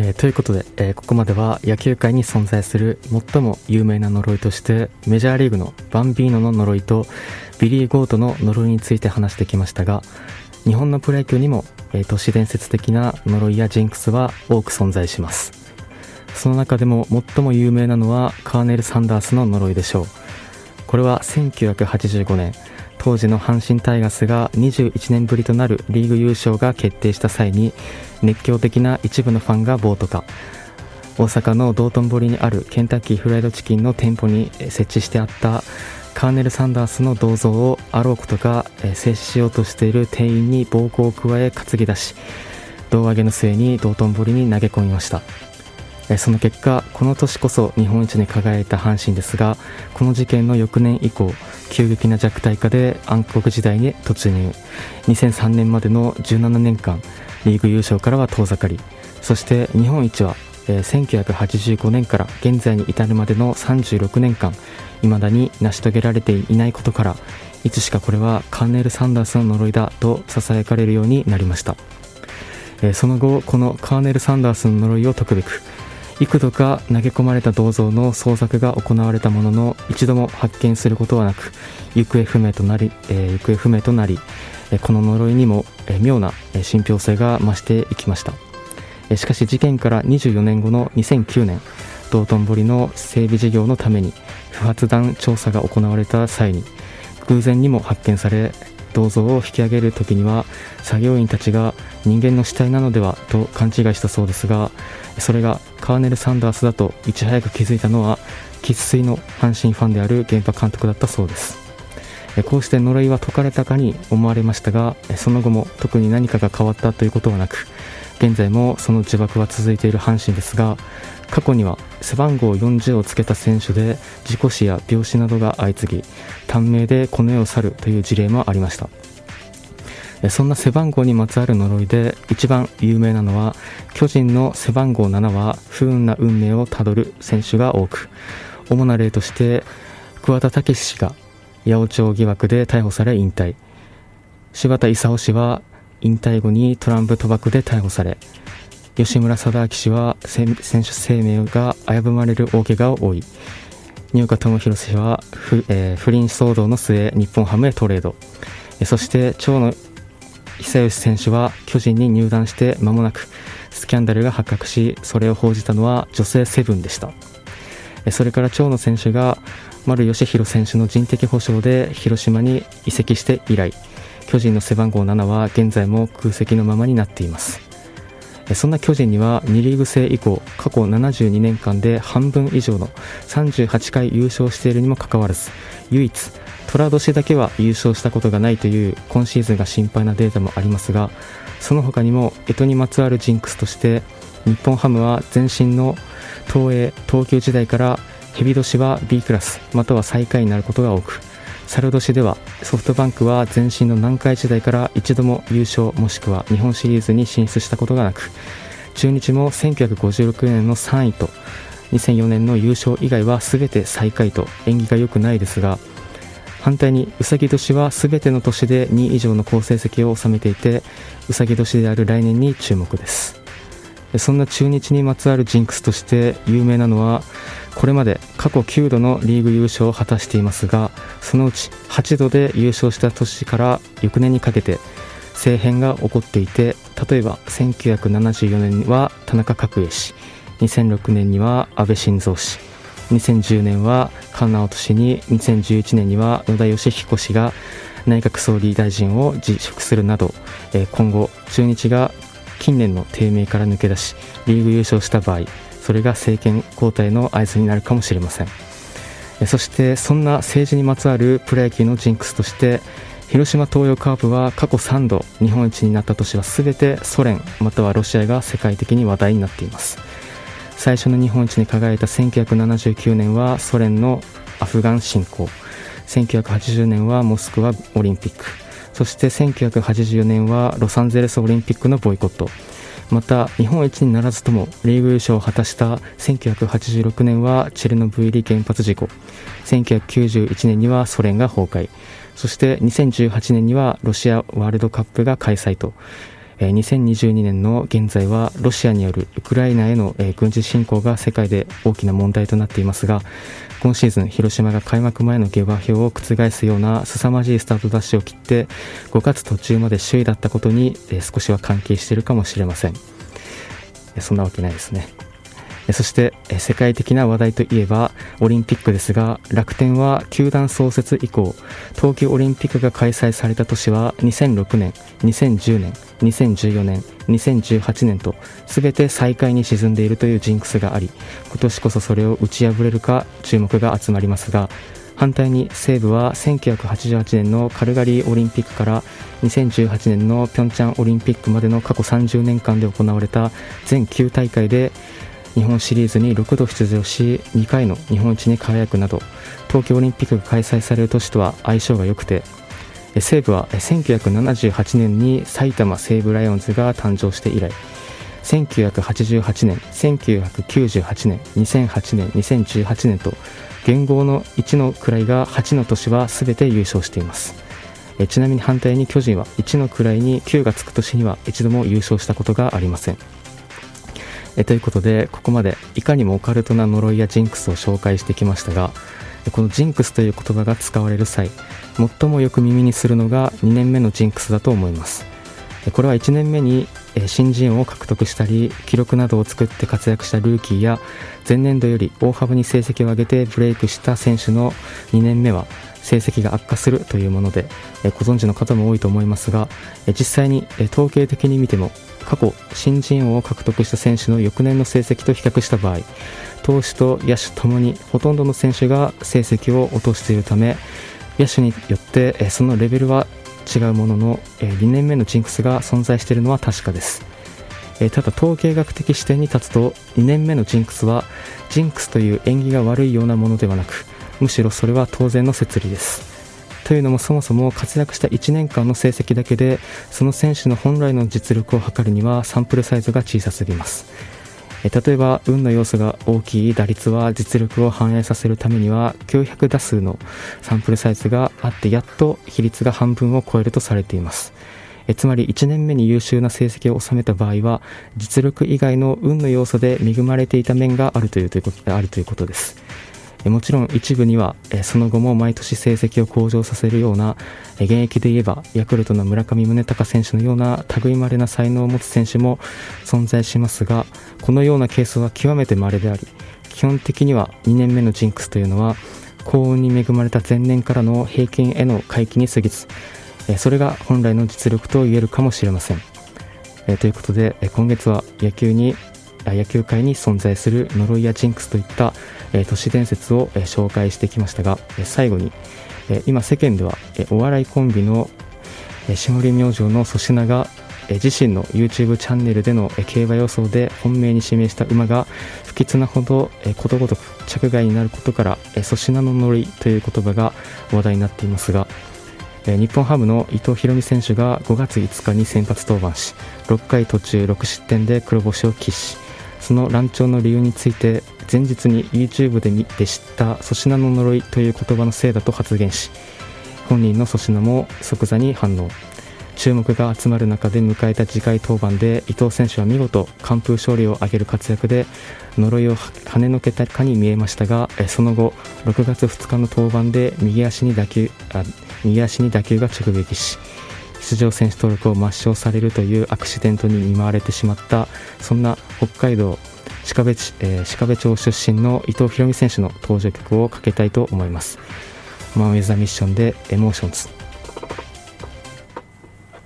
えー、ということで、えー、ここまでは野球界に存在する最も有名な呪いとしてメジャーリーグのバンビーノの呪いとビリー・ゴートの呪いについて話してきましたが日本のプロ野球にも、えー、都市伝説的な呪いやジンクスは多く存在します。その中でも最も有名なのはカーネル・サンダースの呪いでしょう。これは1985年当時の阪神タイガースが21年ぶりとなるリーグ優勝が決定した際に熱狂的な一部のファンが暴徒化。大阪の道頓堀にあるケンタッキーフライドチキンの店舗に設置してあったカーネル・サンダースの銅像をあろうことか静止しようとしている店員に暴行を加え担ぎ出し胴上げの末に道頓堀に投げ込みました。その結果この年こそ日本一に輝いた阪神ですがこの事件の翌年以降急激な弱体化で暗黒時代に突入。2003年までの17年間リーグ優勝からは遠ざかりそして日本一はえ1985年から現在に至るまでの36年間未だに成し遂げられていないことからいつしかこれはカーネル・サンダースの呪いだとささやかれるようになりました。えその後このカーネル・サンダースの呪いを解くべく幾度か投げ込まれた銅像の捜索が行われたものの一度も発見することはなく行方不明となり、えー、行方不明となりこの呪いにも、え、妙な信憑性が増していきました、え、しかし事件から24年後の2009年道頓堀の整備事業のために不発弾調査が行われた際に偶然にも発見され銅像を引き上げる時には作業員たちが人間の死体なのではと勘違いしたそうですがそれがカーネル・サンダースだといち早く気づいたのは生粋の阪神ファンである現場監督だったそうです。こうして呪いは解かれたかに思われましたがその後も特に何かが変わったということはなく現在もその呪縛は続いている阪神ですが過去には背番号40をつけた選手で事故死や病死などが相次ぎ短命でこの世を去るという事例もありました。そんな背番号にまつわる呪いで一番有名なのは巨人の背番号7は不運な運命をたどる選手が多く主な例として桑田武氏が八百長疑惑で逮捕され引退。柴田勲氏は引退後にトランプ賭博で逮捕され吉村貞明氏は選手生命が危ぶまれる大怪我を負い入岡智弘氏は不,、えー、不倫騒動の末日本ハムへトレード。そして長野久義選手は巨人に入団して間もなくスキャンダルが発覚しそれを報じたのは女性セブンでした。それから長野選手が丸義弘選手の人的保障で広島に移籍して以来巨人の背番号7は現在も空席のままになっています。そんな巨人には2リーグ制以降過去72年間で半分以上の38回優勝しているにもかかわらず唯一寅年だけは優勝したことがないという今シーズンが心配なデータもありますがその他にも干支にまつわるジンクスとして日本ハムは前身の東映東急時代からヘビ年は B クラスまたは最下位になることが多く猿年ではソフトバンクは前身の南海時代から一度も優勝もしくは日本シリーズに進出したことがなく中日も1956年の3位と2004年の優勝以外は全て最下位と縁起が良くないですが反対にうさぎ年は全ての年で2位以上の好成績を収めていてうさぎ年である来年に注目です。そんな中日にまつわるジンクスとして有名なのはこれまで過去9度のリーグ優勝を果たしていますがそのうち8度で優勝した年から翌年にかけて政変が起こっていて例えば1974年には田中角栄氏2006年には安倍晋三氏2010年は菅直人氏に2011年には野田佳彦氏が内閣総理大臣を辞職するなど今後中日が近年の低迷から抜け出しリーグ優勝した場合それが政権交代の合図になるかもしれません。そしてそんな政治にまつわるプロ野球のジンクスとして広島東洋カープは過去3度日本一になった年は全てソ連またはロシアが世界的に話題になっています。最初の日本一に輝いた1979年はソ連のアフガン侵攻。1980年はモスクワオリンピック。そして1984年はロサンゼルスオリンピックのボイコット。また日本一にならずともリーグ優勝を果たした1986年はチェルノブイリ原発事故。1991年にはソ連が崩壊。そして2018年にはロシアワールドカップが開催と。2022年の現在はロシアによるウクライナへの軍事侵攻が世界で大きな問題となっていますが今シーズン広島が開幕前の下馬評を覆すような凄まじいスタートダッシュを切って5月途中まで首位だったことに少しは関係しているかもしれません。そんなわけないですね。そして世界的な話題といえばオリンピックですが楽天は球団創設以降冬季オリンピックが開催された年は2006年2010年2014年2018年と全て最下位に沈んでいるというジンクスがあり今年こそそれを打ち破れるか注目が集まりますが反対に西武は1988年のカルガリーオリンピックから2018年のピョンチャンオリンピックまでの過去30年間で行われた全9大会で日本シリーズに6度出場し2回の日本一に輝くなど東京オリンピックが開催される年とは相性が良くて西武は1978年に埼玉西武ライオンズが誕生して以来1988年1998年2008年2018年と元号の1の位が8の年は全て優勝しています。ちなみに反対に巨人は1の位に9がつく年には一度も優勝したことがありません。えということでここまでいかにもオカルトな呪いやジンクスを紹介してきましたがこのジンクスという言葉が使われる際最もよく耳にするのが2年目のジンクスだと思います。これは1年目に新人王を獲得したり記録などを作って活躍したルーキーや前年度より大幅に成績を上げてブレイクした選手の2年目は成績が悪化するというものでご存知の方も多いと思いますが実際に統計的に見ても過去新人王を獲得した選手の翌年の成績と比較した場合投手と野手ともにほとんどの選手が成績を落としているため野手によってそのレベルは違うものの2年目のジンクスが存在しているのは確かです。ただ統計学的視点に立つと2年目のジンクスはジンクスという縁起が悪いようなものではなくむしろそれは当然の摂理です。というのもそもそも活躍した1年間の成績だけでその選手の本来の実力を測るにはサンプルサイズが小さすぎます。例えば運の要素が大きい打率は実力を反映させるためには900打数のサンプルサイズがあってやっと比率が半分を超えるとされています。えつまり1年目に優秀な成績を収めた場合は実力以外の運の要素で恵まれていた面があるということあるということです。もちろん一部にはその後も毎年成績を向上させるような現役で言えばヤクルトの村上宗隆選手のような類まれな才能を持つ選手も存在しますがこのようなケースは極めて稀であり基本的には2年目のジンクスというのは幸運に恵まれた前年からの平均への回帰に過ぎずそれが本来の実力と言えるかもしれません。ということで今月は野球に野球界に存在する呪いやジンクスといった都市伝説を紹介してきましたが最後に今世間ではお笑いコンビの霜降り明星の粗品が自身の YouTube チャンネルでの競馬予想で本命に指名した馬が不吉なほどことごとく着外になることから粗品のノリという言葉が話題になっていますが日本ハムの伊藤大海選手が5月5日に先発登板し6回途中6失点で黒星を喫しその乱調の理由について前日に YouTube で見て知った粗品の呪いという言葉のせいだと発言し本人の粗品も即座に反応。注目が集まる中で迎えた次回登板で伊藤選手は見事完封勝利を挙げる活躍で呪いを跳ねのけたかに見えましたがその後6月2日の登板で右足に打球あ右足に打球が直撃し出場選手登録を抹消されるというアクシデントに見舞われてしまったそんな北海道鹿部,、えー、鹿部町出身の伊藤大海選手の登場曲をかけたいと思います。 MAN WITH A MISSION でエモーションズ